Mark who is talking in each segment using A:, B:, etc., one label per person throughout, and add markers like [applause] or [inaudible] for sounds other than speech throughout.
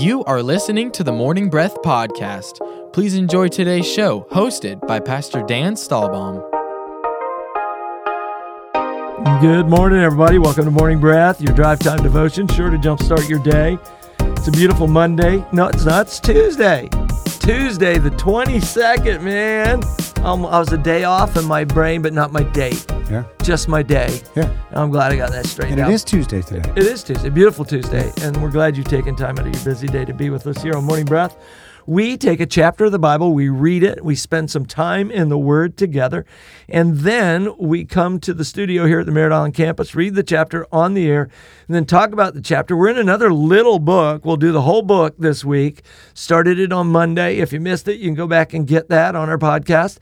A: You are listening to the Morning Breath Podcast. Please enjoy today's show, hosted by Pastor Dan Stahlbaum.
B: Good morning, everybody. Welcome to Morning Breath, your drive time devotion, sure to jumpstart your day. It's a beautiful Monday. No, it's not. It's Tuesday. Tuesday, the 22nd, man. Um, I was a day off in my brain, but not my date.
C: Yeah.
B: Just my day.
C: Yeah.
B: I'm glad I got that straightened
C: And
B: out.
C: it is Tuesday today.
B: It is Tuesday, beautiful Tuesday, and we're glad you've taken time out of your busy day to be with us here on Morning Breath. We take a chapter of the Bible, we read it, we spend some time in the Word together, and then we come to the studio here at the Merritt Island campus, read the chapter on the air, and then talk about the chapter. We're in another little book. We'll do the whole book this week. Started it on Monday. If you missed it, you can go back and get that on our podcast.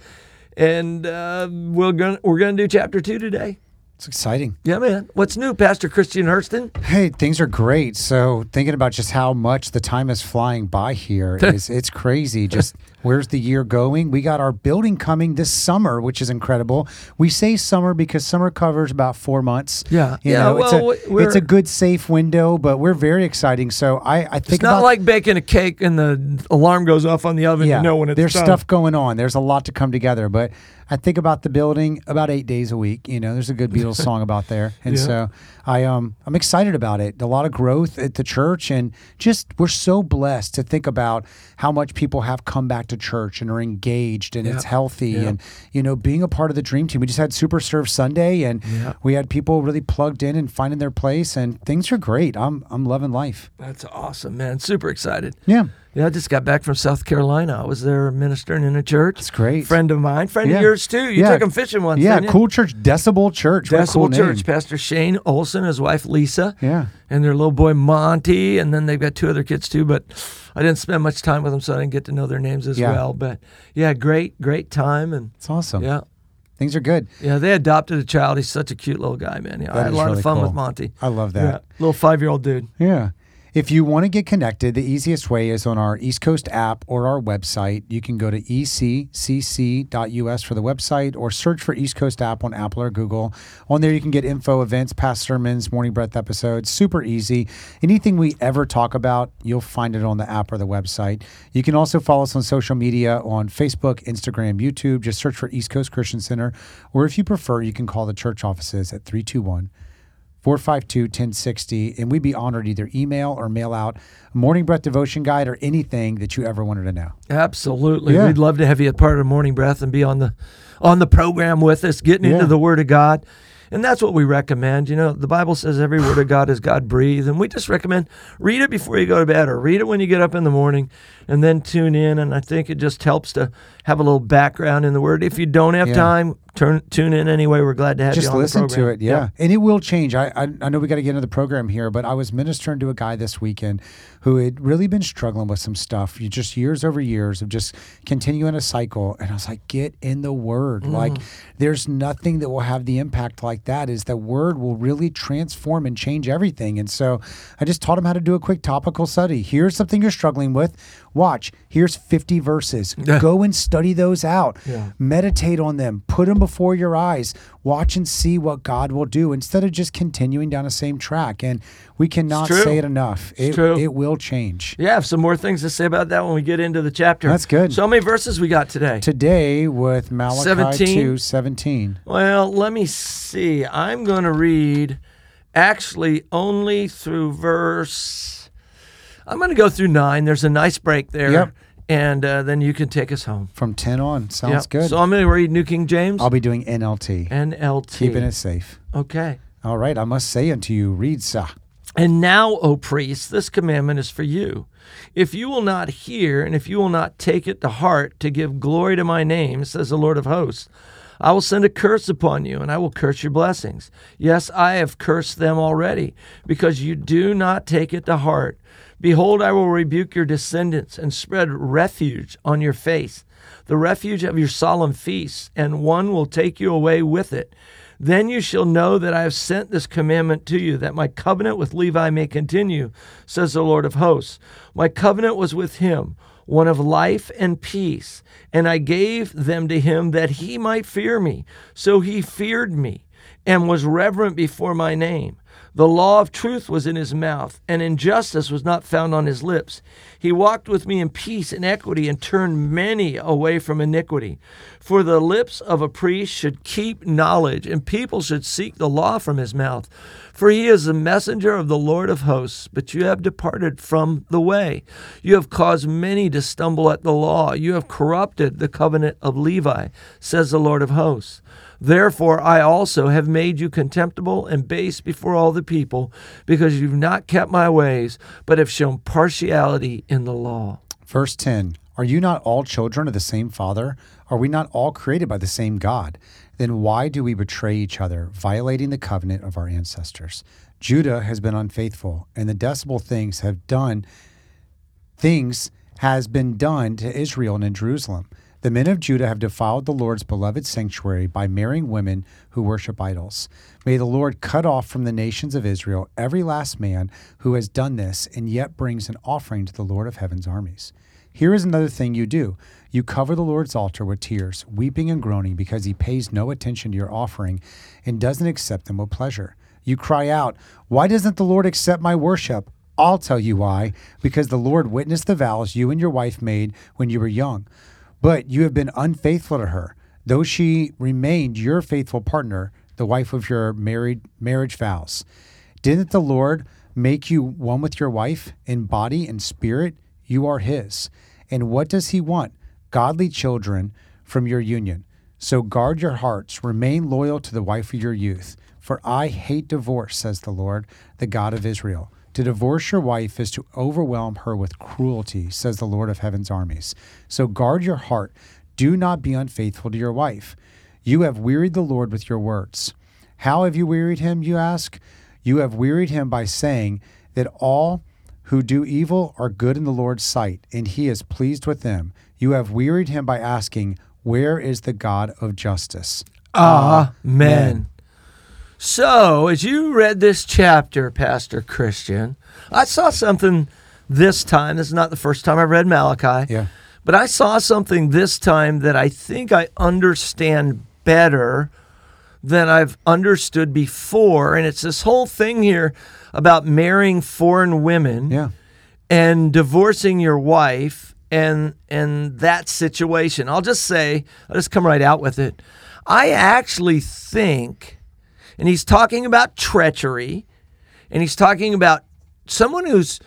B: And uh, we're gonna we're gonna do chapter two today.
C: It's exciting.
B: Yeah, man. What's new, Pastor Christian Hurston?
C: Hey, things are great. So thinking about just how much the time is flying by here [laughs] is it's crazy. Just where's the year going? We got our building coming this summer, which is incredible. We say summer because summer covers about four months.
B: Yeah.
C: You
B: Yeah,
C: know,
B: well,
C: it's a it's a good safe window, but we're very exciting. So I, I think
B: It's not
C: about
B: like baking a cake and the alarm goes off on the oven.
C: yeah,
B: You know when it's
C: there's
B: done.
C: stuff going on. There's a lot to come together, but I think about the building about eight days a week. You know, there's a good Beatles [laughs] song about there, and
B: Yeah.
C: so I um I'm excited about it. A lot of growth at the church, and just we're so blessed to think about how much people have come back to church and are engaged, and it's healthy,
B: Yeah.
C: and you know, being a part of the dream team. We just had Super Serve Sunday, and
B: Yeah.
C: we had people really plugged in and finding their place, and things are great. I'm I'm loving life.
B: That's awesome, man. Super excited.
C: Yeah,
B: Yeah, I just got back from South Carolina. I was there ministering in a church.
C: it's great.
B: Friend of mine, friend
C: Yeah.
B: of yours too. You
C: Yeah.
B: took him fishing once.
C: yeah,
B: didn't you?
C: cool church, Decibel Church.
B: Decibel
C: cool
B: Church.
C: name.
B: Pastor Shane Olson, his wife Lisa,
C: Yeah.
B: and their little boy Monty, and then they've got two other kids too. But I didn't spend much time with them, so I didn't get to know their names as
C: Yeah.
B: well. But yeah, great, great time, and
C: It's awesome.
B: yeah,
C: Things are good.
B: yeah. They adopted a child. He's such a cute little guy, man. Yeah, I had a lot
C: really
B: of fun with. Monty.
C: I love that.
B: little five-year-old dude.
C: Yeah. If you want to get connected, the easiest way is on our East Coast app or our website. You can go to eccc.us for the website or search for East Coast app on Apple or Google. On there, you can get info, events, past sermons, morning breath episodes. Super easy. Anything we ever talk about, you'll find it on the app or the website. You can also follow us on social media on Facebook, Instagram, YouTube. Just search for East Coast Christian Center. Or if you prefer, you can call the church offices at 321 452 1060, and we'd be honored either email or mail out a morning breath devotion guide or anything that you ever wanted to know.
B: Absolutely.
C: Yeah.
B: We'd love to have you a part of Morning Breath and be on the on the program with us, getting
C: Yeah.
B: into the Word of God. And that's what we recommend. You know, the Bible says every word of God is God breathed. And we just recommend read it before you go to bed or read it when you get up in the morning and then tune in. And I think it just helps to have a little background in the Word. If you don't have
C: Yeah.
B: time, turn tune in anyway. We're glad to have
C: Just
B: you Just
C: listen to it, yeah. And it will change. I, I I know we got to get into the program here, but I was ministering to a guy this weekend who had really been struggling with some stuff, you just years over years of just continuing a cycle. And I was like, get in the Word.
B: Mm.
C: Like, there's nothing that will have the impact like that. Is the Word will really transform and change everything. And so I just taught him how to do a quick topical study. Here's something you're struggling with. Watch. Here's 50 verses. [laughs] Go and study those out.
B: Yeah.
C: Meditate on them. Put them before your eyes. Watch and see what God will do instead of just continuing down the same track. And we cannot say it enough. It,
B: true.
C: it will change.
B: Yeah, I have some more things to say about that when we get into the chapter.
C: That's good.
B: So how many verses we got today?
C: Today with Malachi
B: 17?
C: 2 17.
B: Well, let me see. I'm going to read actually only through verse. I'm going to go through nine. There's a nice break there.
C: Yep.
B: And uh, then you can take us home.
C: From 10 on. Sounds
B: Yep.
C: good.
B: So I'm going to read New King James.
C: I'll be doing NLT.
B: NLT.
C: Keeping it safe.
B: Okay.
C: All right. I must say unto you, read, sir.
B: And now, O priests, this commandment is for you. If you will not hear, and if you will not take it to heart to give glory to my name, says the Lord of hosts, I will send a curse upon you, and I will curse your blessings. Yes, I have cursed them already, because you do not take it to heart. Behold, I will rebuke your descendants and spread refuge on your face, the refuge of your solemn feasts, and one will take you away with it. Then you shall know that I have sent this commandment to you, that my covenant with Levi may continue, says the Lord of hosts. My covenant was with him, one of life and peace, and I gave them to him that he might fear me. So he feared me and was reverent before my name. The law of truth was in his mouth, and injustice was not found on his lips. He walked with me in peace and equity and turned many away from iniquity. For the lips of a priest should keep knowledge, and people should seek the law from his mouth. For he is the messenger of the Lord of hosts, but you have departed from the way. You have caused many to stumble at the law. You have corrupted the covenant of Levi, says the Lord of hosts. Therefore, I also have made you contemptible and base before all the people, because you've not kept my ways, but have shown partiality in the law.
C: Verse 10 Are you not all children of the same Father? Are we not all created by the same God? Then why do we betray each other, violating the covenant of our ancestors? Judah has been unfaithful, and the detestable things have done things has been done to Israel and in Jerusalem. The men of Judah have defiled the Lord's beloved sanctuary by marrying women who worship idols. May the Lord cut off from the nations of Israel every last man who has done this and yet brings an offering to the Lord of heaven's armies. Here is another thing you do you cover the Lord's altar with tears, weeping and groaning because he pays no attention to your offering and doesn't accept them with pleasure. You cry out, Why doesn't the Lord accept my worship? I'll tell you why. Because the Lord witnessed the vows you and your wife made when you were young. But you have been unfaithful to her, though she remained your faithful partner, the wife of your married marriage vows. Didn't the Lord make you one with your wife in body and spirit? You are his. And what does he want? Godly children from your union. So guard your hearts, remain loyal to the wife of your youth. For I hate divorce, says the Lord, the God of Israel. To divorce your wife is to overwhelm her with cruelty, says the Lord of heaven's armies. So guard your heart. Do not be unfaithful to your wife. You have wearied the Lord with your words. How have you wearied him, you ask? You have wearied him by saying that all who do evil are good in the Lord's sight, and he is pleased with them. You have wearied him by asking, Where is the God of justice?
B: Amen. So, as you read this chapter, Pastor Christian, I saw something this time. This is not the first time I've read Malachi.
C: Yeah.
B: But I saw something this time that I think I understand better than I've understood before. And it's this whole thing here about marrying foreign women
C: Yeah.
B: and divorcing your wife and and that situation. I'll just say, I'll just come right out with it. I actually think and he's talking about treachery and he's talking about someone who's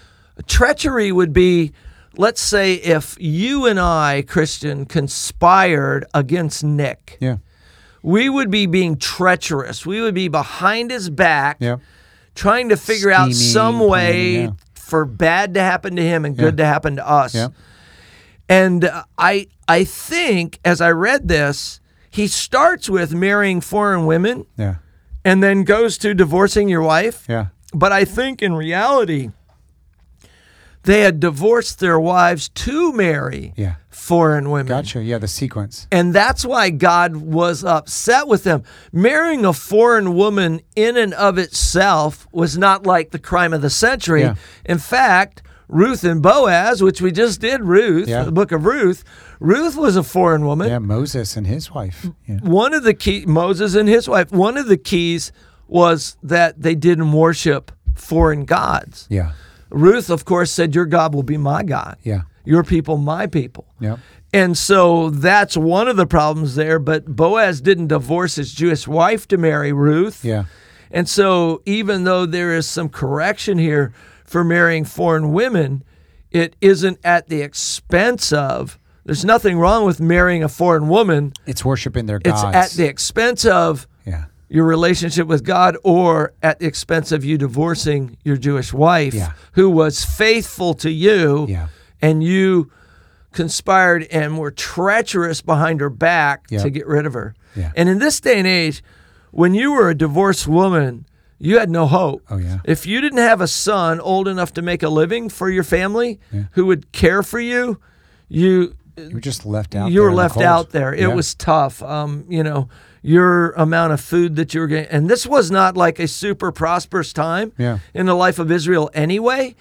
B: treachery would be let's say if you and I Christian conspired against Nick
C: Yeah.
B: we would be being treacherous we would be behind his back
C: Yeah.
B: trying to figure out some way
C: yeah.
B: for bad to happen to him and good to happen to us.
C: Yeah.
B: And I I think as I read this, he starts with marrying foreign women
C: Yeah.
B: And then goes to divorcing your wife.
C: Yeah.
B: But I think in reality, they had divorced their wives to marry
C: Yeah.
B: foreign women.
C: Gotcha. Yeah. The sequence.
B: And that's why God was upset with them. Marrying a foreign woman in and of itself was not like the crime of the century.
C: Yeah.
B: In fact, Ruth and Boaz, which we just did, Ruth,
C: Yeah.
B: the book of Ruth, Ruth was a foreign woman.
C: Yeah. Moses and his wife. Yeah.
B: One of the key, Moses and his wife, one of the keys was that they didn't worship foreign gods.
C: Yeah.
B: Ruth, of course, said, Your God will be my God.
C: Yeah.
B: Your people, my people.
C: Yeah.
B: And so that's one of the problems there. But Boaz didn't divorce his Jewish wife to marry Ruth.
C: Yeah.
B: And so even though there is some correction here for marrying foreign women, it isn't at the expense of, there's nothing wrong with marrying a foreign woman.
C: It's worshiping their
B: It's at the expense of
C: yeah.
B: your relationship with God or at the expense of you divorcing your Jewish wife
C: Yeah.
B: who was faithful to you
C: Yeah.
B: and you conspired and were treacherous behind her back
C: Yeah.
B: to get rid of her. And in this day and age, when you were a divorced woman, you had no hope.
C: Oh, yeah.
B: If you didn't have a son old enough to make a living for your family who would care for you, you
C: You were just left out.
B: you were
C: in the
B: left out there. It
C: Yeah.
B: was tough. Um, you know, your amount of food that you were getting, and this was not like a super prosperous time
C: Yeah.
B: in the life of Israel anyway.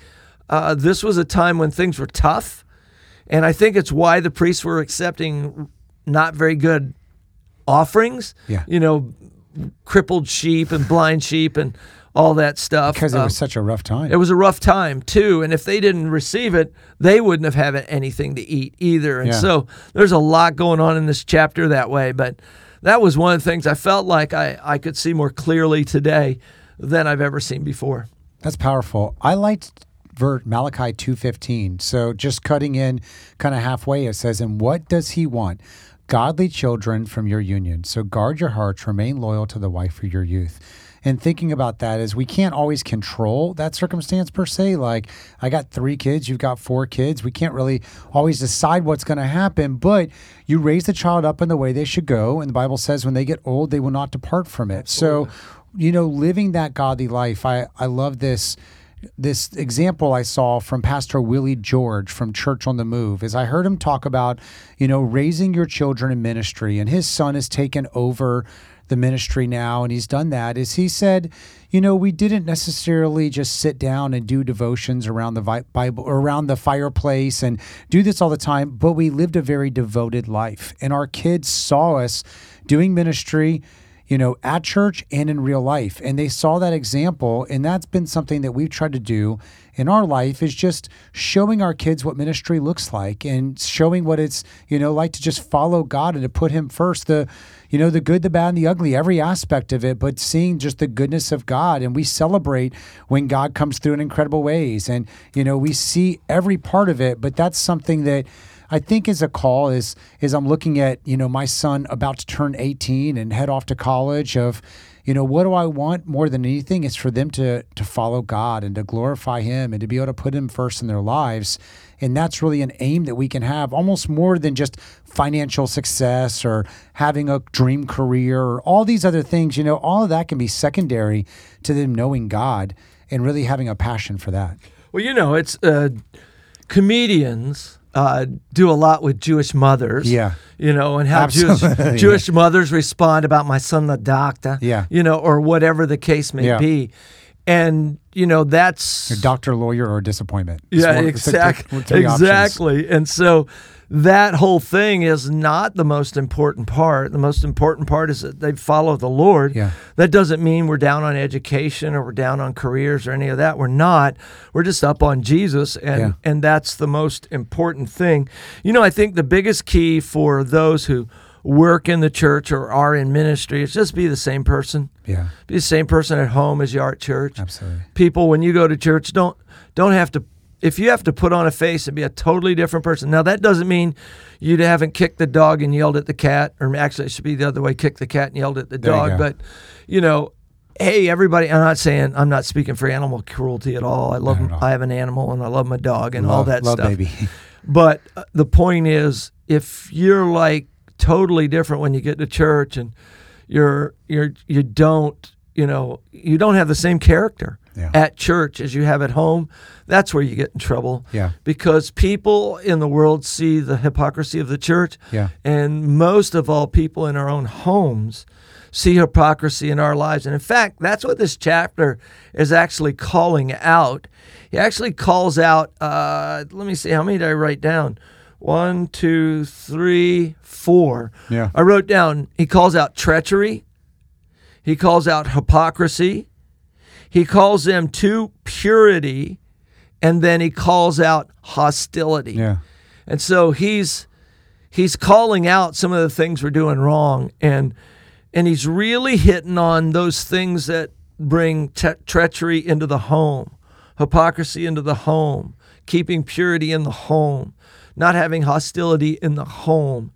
B: Uh, this was a time when things were tough, and I think it's why the priests were accepting not very good offerings.
C: Yeah.
B: You know, crippled sheep and blind sheep and all that stuff.
C: because it
B: Um,
C: was such a rough time.
B: it was a rough time too, and if they didn't receive it, they wouldn't have had anything to eat either. And
C: Yeah.
B: so there's a lot going on in this chapter that way. But that was one of the things I felt like I, I could see more clearly today than I've ever seen before.
C: That's powerful. I liked Malachi 2:15. So just cutting in kind of halfway it says and what does he want? Godly children from your union. So guard your hearts, remain loyal to the wife of your youth. And thinking about that is we can't always control that circumstance per se. Like I got three kids, you've got four kids. We can't really always decide what's going to happen, but you raise the child up in the way they should go. And the Bible says when they get old, they will not depart from it. So, you know, living that godly life, I, I love this this example I saw from Pastor Willie George from Church on the Move is I heard him talk about, you know, raising your children in ministry and his son has taken over the ministry now and he's done that is he said, you know, we didn't necessarily just sit down and do devotions around the Bible around the fireplace and do this all the time, but we lived a very devoted life. And our kids saw us doing ministry you know, at church and in real life. And they saw that example. And that's been something that we've tried to do in our life is just showing our kids what ministry looks like and showing what it's, you know, like to just follow God and to put him first. The, you know, the good, the bad, and the ugly, every aspect of it, but seeing just the goodness of God. And we celebrate when God comes through in incredible ways. And, you know, we see every part of it, but that's something that I think is a call is is I'm looking at you know my son about to turn 18 and head off to college of you know what do I want more than anything is for them to to follow God and to glorify him and to be able to put him first in their lives. And that's really an aim that we can have almost more than just financial success or having a dream career or all these other things. You know all of that can be secondary to them knowing God and really having a passion for that.
B: Well, you know, it's uh, comedians uh, do a lot with Jewish mothers.
C: Yeah.
B: You know, and how Jewish. [laughs] Jewish mothers respond about my son, the doctor.
C: Yeah.
B: You know, or whatever the case may
C: Yeah.
B: be. And, you know, that's.
C: a doctor lawyer or disappointment
B: Yeah,
C: one- it's the- the
B: exactly. [laughs] Exactly. And so that whole thing is not the most important part. The most important part is that they follow the Lord.
C: Yeah.
B: That doesn't mean we're down on education or we're down on careers or any of that. We're not. We're just up on Jesus and
C: Yeah.
B: and that's the most important thing. You know, I think the biggest key for those who work in the church or are in ministry is just be the same person.
C: Yeah,
B: Be the same person at home as you are at church
C: absolutely.
B: people when you go to church don't don't have to if you have to put on a face and be a totally different person now that doesn't mean you haven't kicked the dog and yelled at the cat or actually it should be the other way kicked the cat and yelled at the
C: There
B: dog
C: go.
B: but you know hey everybody i'm not saying i'm not speaking for animal cruelty at all i love
C: all.
B: i have an animal and i love my dog and all
C: Love-
B: that
C: love
B: stuff
C: baby. [laughs]
B: but uh, the point is, if you're like totally different when you get to church and you're you're you don't you know you don't have the same character
C: Yeah.
B: at church as you have at home, that's where you get in trouble.
C: Yeah.
B: Because people in the world see the hypocrisy of the church,
C: Yeah.
B: and most of all, people in our own homes see hypocrisy in our lives. And in fact, that's what this chapter is actually calling out. He actually calls out, uh, let me see, how many did I write down? One, two, three, four.
C: Yeah.
B: I wrote down, he calls out treachery, he calls out hypocrisy, he calls them to purity, and then he calls out hostility.
C: Yeah.
B: And so he's he's calling out some of the things we're doing wrong and and he's really hitting on those things that bring te- treachery into the home, hypocrisy into the home, keeping purity in the home, not having hostility in the home.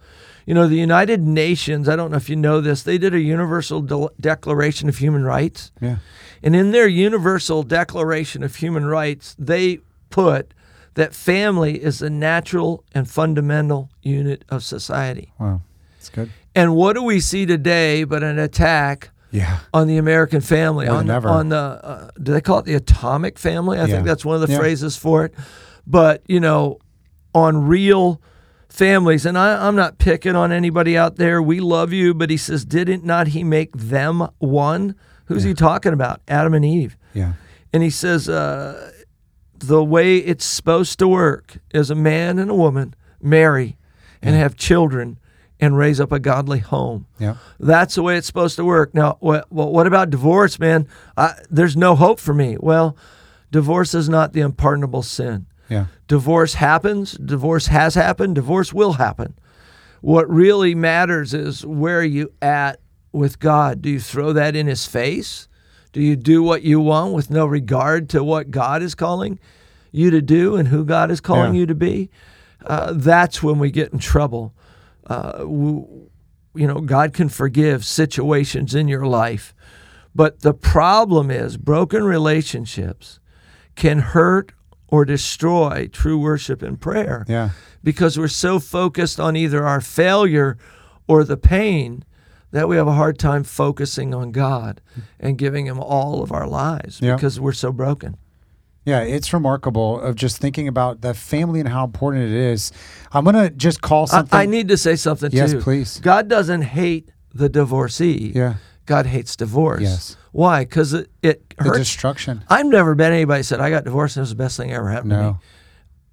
B: You know, the United Nations, I don't know if you know this, they did a universal De- declaration of human rights.
C: Yeah.
B: And in their Universal Declaration of Human Rights, they put that family is the natural and fundamental unit of society.
C: Wow. That's good.
B: And what do we see today but an attack
C: Yeah.
B: on the American family?
C: More
B: on, on the, uh, do they call it the atomic family? I
C: Yeah.
B: think that's one of the
C: Yeah.
B: phrases for it. But, you know, on real families, and I, I'm not picking on anybody out there. We love you, but he says, didn't not he make them one? Who's he talking about? Adam and Eve.
C: Yeah.
B: And he says, uh, the way it's supposed to work is a man and a woman marry and have children and raise up a godly home.
C: Yeah.
B: That's the way it's supposed to work. Now, what, what about divorce, man? I, there's no hope for me. Well, divorce is not the unpardonable sin.
C: Yeah.
B: Divorce happens, divorce has happened, divorce will happen. What really matters is where are you at with God? Do you throw that in his face? Do you do what you want with no regard to what God is calling you to do and who God is calling
C: Yeah.
B: you to be? Uh, that's when we get in trouble. Uh, w- you know, God can forgive situations in your life, but the problem is broken relationships can hurt or destroy true worship and prayer
C: Yeah.
B: because we're so focused on either our failure or the pain that we have a hard time focusing on God and giving Him all of our lives
C: Yeah.
B: because we're so broken.
C: Yeah, it's remarkable of just thinking about the family and how important it is. I'm gonna just call
B: I,
C: something.
B: I need to say something
C: Yes,
B: too.
C: Yes, please.
B: God doesn't hate the divorcee.
C: Yeah.
B: God hates divorce.
C: Yes.
B: Why? Because it, it
C: the
B: hurts.
C: destruction.
B: I've never been anybody said I got divorced and it was the best thing ever happened to me.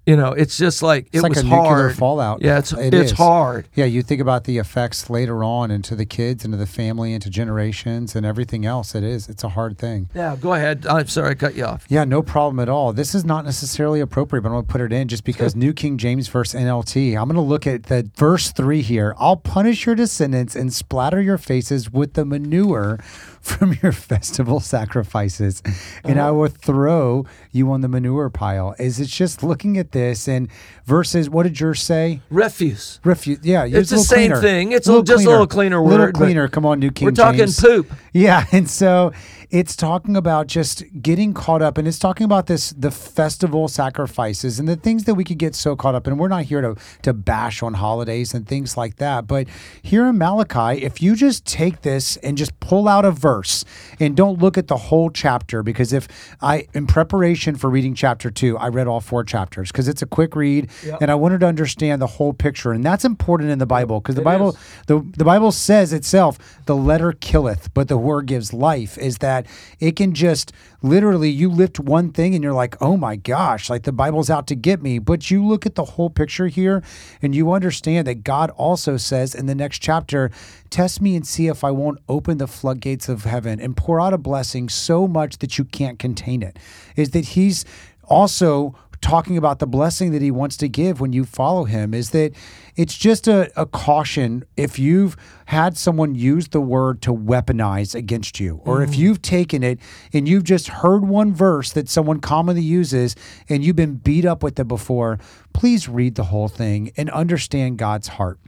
B: You know, it's just like
C: it's
B: it
C: like
B: was
C: a nuclear
B: hard.
C: fallout.
B: Yeah, it's
C: It
B: it's
C: is.
B: hard.
C: Yeah, you think about the effects later on into the kids, into the family, into generations, and everything else. It is. It's a hard thing.
B: Yeah, go ahead. I'm sorry I cut you off.
C: Yeah, no problem at all. This is not necessarily appropriate, but I'm going to put it in just because New King James verse NLT. I'm going to look at the verse three here. I'll punish your descendants and splatter your faces with the manure from your [laughs] festival sacrifices, and I uh-huh. will throw you on the manure pile. Is it's just looking at this and versus What did yours say?
B: Refuse.
C: Refuse. Yeah,
B: It's the same
C: cleaner.
B: thing. It's a- just a little cleaner
C: Little
B: word, but
C: cleaner. Come on, New King
B: We're talking
C: James.
B: poop. [laughs]
C: Yeah, and so it's talking about just getting caught up, and it's talking about this the festival sacrifices and the things that we could get so caught up in. We're not here to to bash on holidays and things like that, but here in Malachi, if you just take this and just pull out a verse and don't look at the whole chapter, because if I in preparation for reading chapter two, I read all four chapters because it's a quick read, and I wanted to understand the whole picture, and that's important in the Bible because the
B: It
C: Bible
B: is.
C: the, the Bible says itself, the letter killeth, but the word gives life, is that it can just literally, you lift one thing and you're like, oh my gosh, like the Bible's out to get me. But you look at the whole picture here and you understand that God also says in the next chapter, test me and see if I won't open the floodgates of heaven and pour out a blessing so much that you can't contain it. Is that He's also talking about the blessing that he wants to give when you follow him is that it's just a, a caution. If you've had someone use the word to weaponize against you or if mm. you've taken it and you've just heard one verse that someone commonly uses and you've been beat up with it before please read the whole thing and understand god's heart.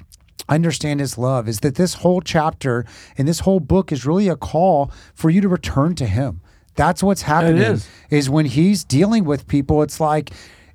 C: Understand his love is that this whole chapter and this whole book is really a call for you to return to him that's what's happening
B: is.
C: is when he's dealing with people, it's like,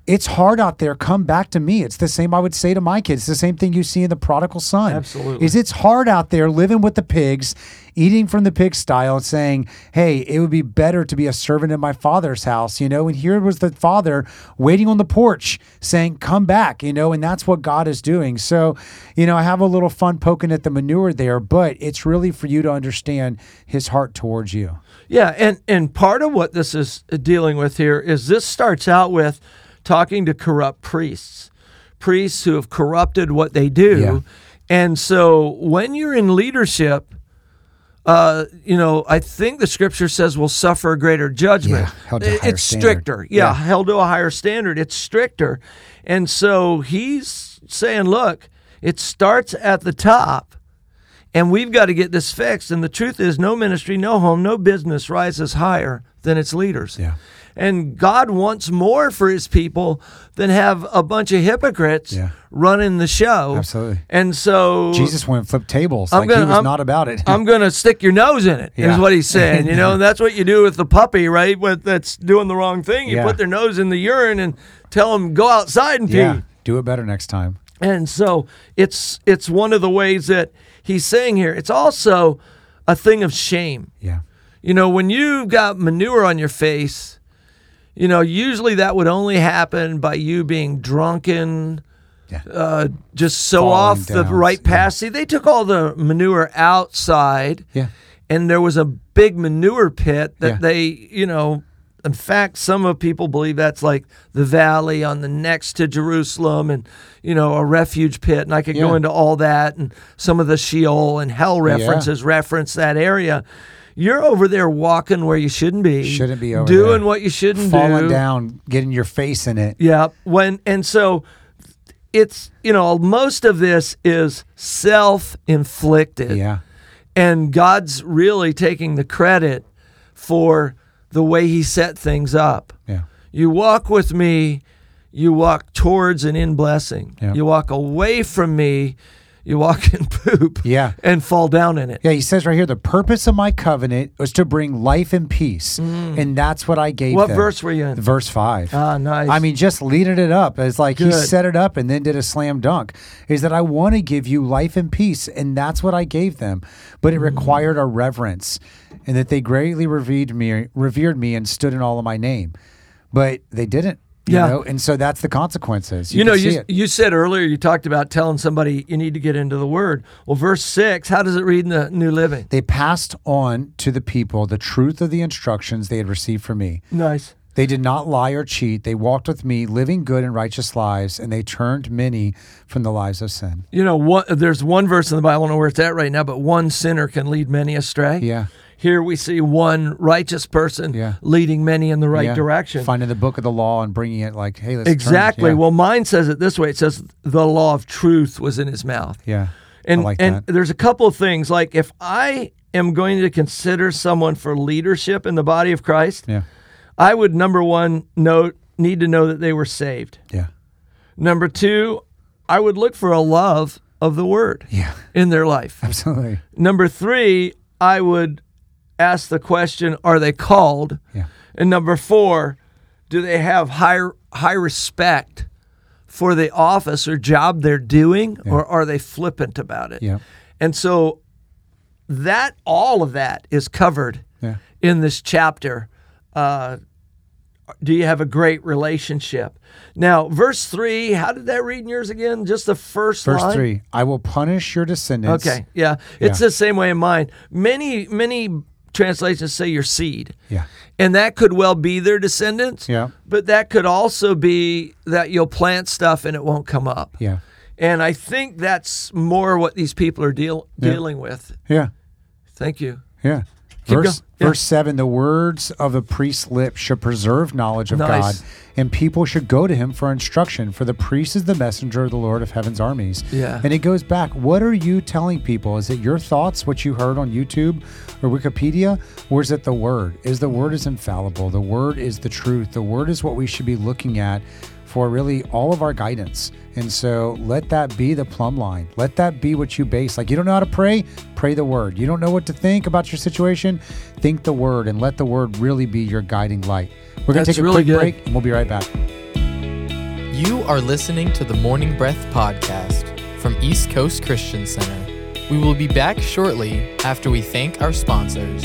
C: it's hard out there. Come back to me. It's the same I would say to my kids. It's the same thing you see in the prodigal son.
B: Absolutely.
C: Is it's hard out there living with the pigs, eating from the pig style, and saying, Hey, it would be better to be a servant in my father's house, you know? And here was the father waiting on the porch saying, Come back, you know, and that's what God is doing. So, you know, I have a little fun poking at the manure there, but it's really for you to understand his heart towards you.
B: Yeah, and and part of what this is dealing with here is this starts out with talking to corrupt priests, priests who have corrupted what they do,
C: Yeah.
B: and so when you're in leadership. Uh, you know, I think the scripture says we'll suffer a greater judgment.
C: Yeah, held to a higher
B: it's
C: standard.
B: stricter. Yeah,
C: Yeah.
B: held to a higher standard. It's stricter. And so he's saying, look, it starts at the top and we've got to get this fixed. And the truth is, no ministry, no home, no business rises higher than its leaders.
C: Yeah.
B: And God wants more for his people than have a bunch of hypocrites
C: Yeah.
B: running the show.
C: Absolutely.
B: And so
C: Jesus went and flipped tables.
B: I'm
C: like
B: gonna-
C: he was
B: I'm-
C: not about it.
B: I'm going to stick your nose in it. Is
C: Yeah.
B: what he's [laughs] saying. You know, and that's what you do with the puppy, right? With that's doing the wrong thing. You
C: Yeah.
B: put their nose in the urine and tell them go outside and pee.
C: yeah. Do it better next time.
B: And so it's it's one of the ways that he's saying here. It's also a thing of shame.
C: Yeah.
B: You know, when you've got manure on your face, you know, usually that would only happen by you being drunken,
C: Yeah.
B: uh, just so
C: Falling
B: off the
C: down,
B: right
C: yeah.
B: See, they took all the manure outside,
C: Yeah.
B: and there was a big manure pit that they, you know, In fact, some of people believe that's like the valley on the next to Jerusalem and, you know, a refuge pit. And I could go into all that and some of the Sheol and hell references reference that area. You're over there walking where you shouldn't be.
C: Shouldn't be over
B: Doing
C: there.
B: what you shouldn't
C: falling
B: do.
C: down, getting your face in it.
B: Yeah. When and so it's you know most of this is self-inflicted.
C: Yeah.
B: And God's really taking the credit for the way he set things up.
C: Yeah.
B: You walk with me, you walk towards and in blessing.
C: Yeah.
B: You walk away from me, you walk [laughs] in poop
C: Yeah.
B: and fall down in it.
C: Yeah, he says right here, the purpose of my covenant was to bring life and peace. And that's what I gave
B: Mm. What
C: them.
B: verse were you in?
C: Verse 5.
B: Ah, nice.
C: I mean, just leading it up. It's like he set it up and then did a slam dunk. Is that I want to give you life and peace, and that's what I gave them. But
B: Mm.
C: it required a reverence, and that they greatly revered me, revered me, and stood in all of my name. But they didn't. You
B: Yeah.
C: know, and so that's the consequences.
B: you, know, you, you said earlier, you talked about telling somebody you need to get into the word. Well, verse 6, how does it read in the New Living?
C: They passed on to the people the truth of the instructions they had received from me.
B: Nice.
C: They did not lie or cheat. They walked with me, living good and righteous lives, and they turned many from the lives of sin.
B: You know, one, there's one verse in the Bible, I don't know where it's at right now, but one sinner can lead many astray.
C: Yeah.
B: Here we see one righteous person
C: Yeah.
B: leading many in the right
C: Yeah.
B: direction.
C: Finding the book of the law and bringing it like, hey, let's.
B: Exactly.
C: Yeah.
B: Well, mine says it this way it says, the law of truth was in his mouth.
C: yeah.
B: And,
C: like
B: and
C: that.
B: there's a couple of things. Like if I am going to consider someone for leadership in the body of Christ,
C: Yeah.
B: I would, number one, note, need to know that they were saved.
C: Yeah.
B: Number two, I would look for a love of the word
C: Yeah.
B: in their life. [laughs]
C: Absolutely.
B: Number three, I would ask the question, are they called?
C: Yeah.
B: And number four, do they have high high respect for the office or job they're doing, or are they flippant about it?
C: Yeah.
B: And so that all of that is covered
C: Yeah.
B: in this chapter. Uh, do you have a great relationship? Now, verse three, how did that read in yours again? Just the first
C: Verse
B: line?
C: three I will punish your descendants.
B: Okay, yeah, it's
C: Yeah.
B: the same way in mine. Many many translations say your seed,
C: Yeah.
B: and that could well be their descendants.
C: Yeah.
B: but that could also be that you'll plant stuff and it won't come up.
C: Yeah.
B: And I think that's more what these people are deal,
C: Yeah.
B: dealing with.
C: Yeah.
B: Thank you.
C: Yeah.
B: Keep
C: Verse.
B: Yeah.
C: verse 7 The words of the priest's lips should preserve knowledge of
B: Nice.
C: God, and people should go to him for instruction, for the priest is the messenger of the Lord of heaven's armies.
B: Yeah.
C: And it goes back. What are you telling people? Is it your thoughts, what you heard on YouTube or Wikipedia, or is it the word? Is the word is infallible? The word is the truth. The word is what we should be looking at for really all of our guidance. And so let that be the plumb line. Let that be what you base. Like you don't know how to pray, pray the word. You don't know what to think about your situation, think the word and let the word really be your guiding light. We're going to take a
B: really
C: quick
B: good.
C: break and we'll be right back.
A: You are listening to the Morning Breath podcast from East Coast Christian Center. We will be back shortly after we thank our sponsors.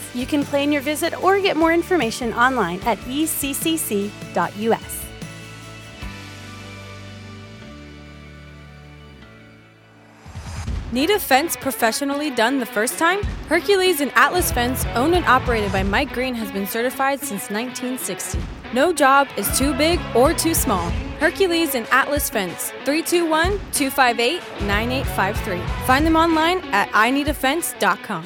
D: You can plan your visit or get more information online at eccc.us.
E: Need a fence professionally done the first time? Hercules and Atlas Fence, owned and operated by Mike Green, has been certified since 1960. No job is too big or too small. Hercules and Atlas Fence, 321 258 9853. Find them online at ineedafence.com.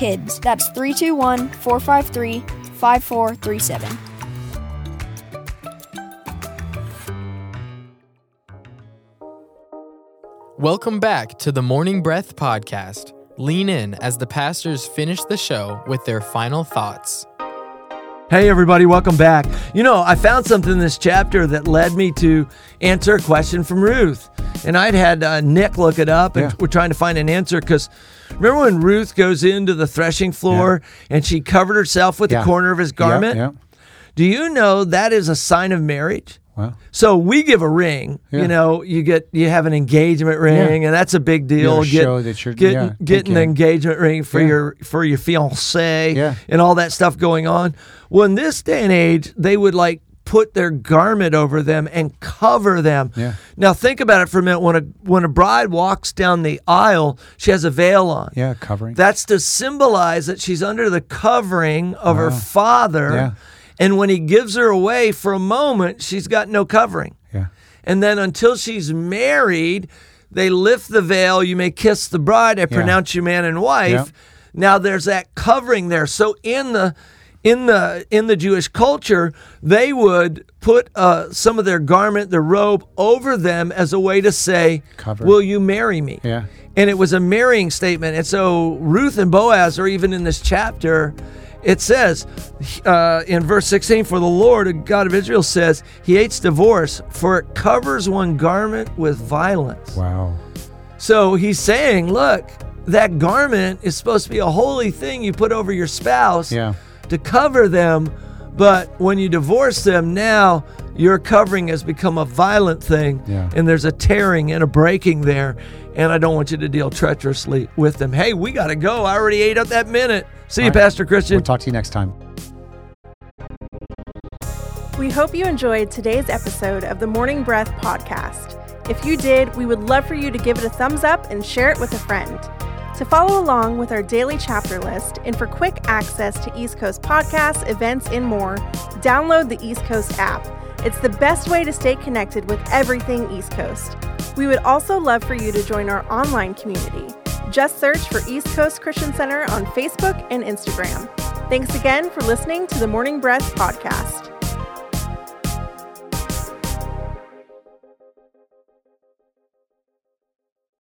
F: kids. That's 321 453 5437.
A: Welcome back to the Morning Breath podcast. Lean in as the pastors finish the show with their final thoughts.
B: Hey, everybody, welcome back. You know, I found something in this chapter that led me to answer a question from Ruth. And I'd had uh, Nick look it up, and
C: Yeah.
B: we're trying to find an answer because remember when Ruth goes into the threshing floor and she covered herself with
C: Yeah.
B: the corner of his garment?
C: Yeah,
B: Do you know that is a sign of marriage?
C: Wow.
B: So we give a ring.
C: Yeah.
B: You know, you get you have an engagement ring,
C: Yeah.
B: and that's a big deal.
C: to show that you're-
B: getting,
C: yeah,
B: getting an engagement ring for your for your fiance,
C: Yeah.
B: and all that stuff going on. Well, in this day and age, they would like put their garment over them and cover them.
C: Yeah.
B: Now think about it for a minute. When a when a bride walks down the aisle, she has a veil on.
C: Yeah, covering.
B: That's to symbolize that she's under the covering of her father.
C: Yeah.
B: And when he gives her away for a moment, she's got no covering.
C: yeah.
B: And then until she's married, they lift the veil. You may kiss the bride. I pronounce you man and wife.
C: Yeah.
B: Now there's that covering there. So in the in the in the Jewish culture, they would put uh, some of their garment, their robe, over them as a way to say,
C: Cover.
B: "Will you marry me?"
C: Yeah.
B: And it was a marrying statement. And so Ruth and Boaz are even in this chapter. It says uh, in verse 16, For the Lord, God of Israel, says, He hates divorce, for it covers one garment with violence.
C: Wow.
B: So he's saying, Look, that garment is supposed to be a holy thing you put over your spouse
C: Yeah.
B: to cover them. But when you divorce them, now your covering has become a violent thing.
C: Yeah.
B: And there's a tearing and a breaking there. And I don't want you to deal treacherously with them. Hey, we got to go. I already ate up that minute. See you,
C: All right.
B: Pastor Christian.
C: We'll talk to you next time.
G: We hope you enjoyed today's episode of the Morning Breath podcast. If you did, we would love for you to give it a thumbs up and share it with a friend. To follow along with our daily chapter list and for quick access to East Coast podcasts, events, and more, download the East Coast app. It's the best way to stay connected with everything East Coast. We would also love for you to join our online community. Just search for East Coast Christian Center on Facebook and Instagram. Thanks again for listening to the Morning Breath podcast.